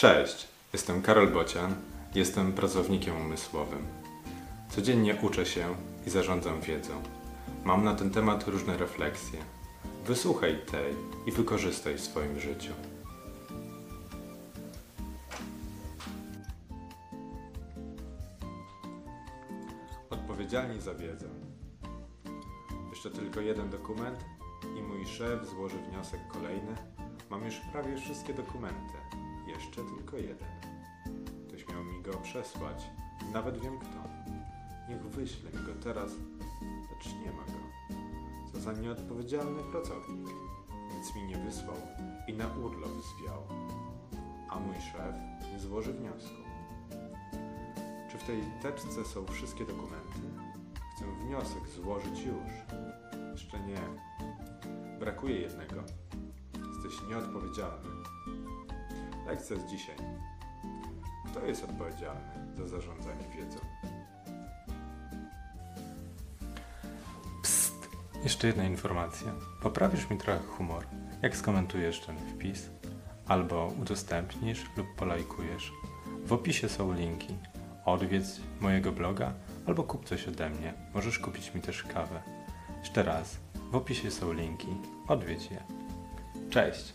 Cześć, jestem Karol Bocian, jestem pracownikiem umysłowym. Codziennie uczę się i zarządzam wiedzą. Mam na ten temat różne refleksje. Wysłuchaj tej i wykorzystaj w swoim życiu. Odpowiedzialni za wiedzę. Jeszcze tylko jeden dokument i mój szef złoży wniosek kolejny. Mam już prawie wszystkie dokumenty. Jeszcze tylko jeden. Ktoś miał mi go przesłać. Nawet wiem kto. Niech wyśle mi go teraz, lecz nie ma go. Co za nieodpowiedzialny pracownik. Nic mi nie wysłał i na urlop zwiał. A mój szef nie złoży wniosku. Czy w tej teczce są wszystkie dokumenty? Chcę wniosek złożyć już. Jeszcze nie. Brakuje jednego. Jesteś nieodpowiedzialny. Z dzisiaj. Kto jest odpowiedzialny za zarządzanie wiedzą? Psst! Jeszcze jedna informacja. Poprawisz mi trochę humor, jak skomentujesz ten wpis, albo udostępnisz lub polajkujesz. W opisie są linki. Odwiedź mojego bloga albo kup coś ode mnie. Możesz kupić mi też kawę. Jeszcze raz, w opisie są linki. Odwiedź je. Cześć!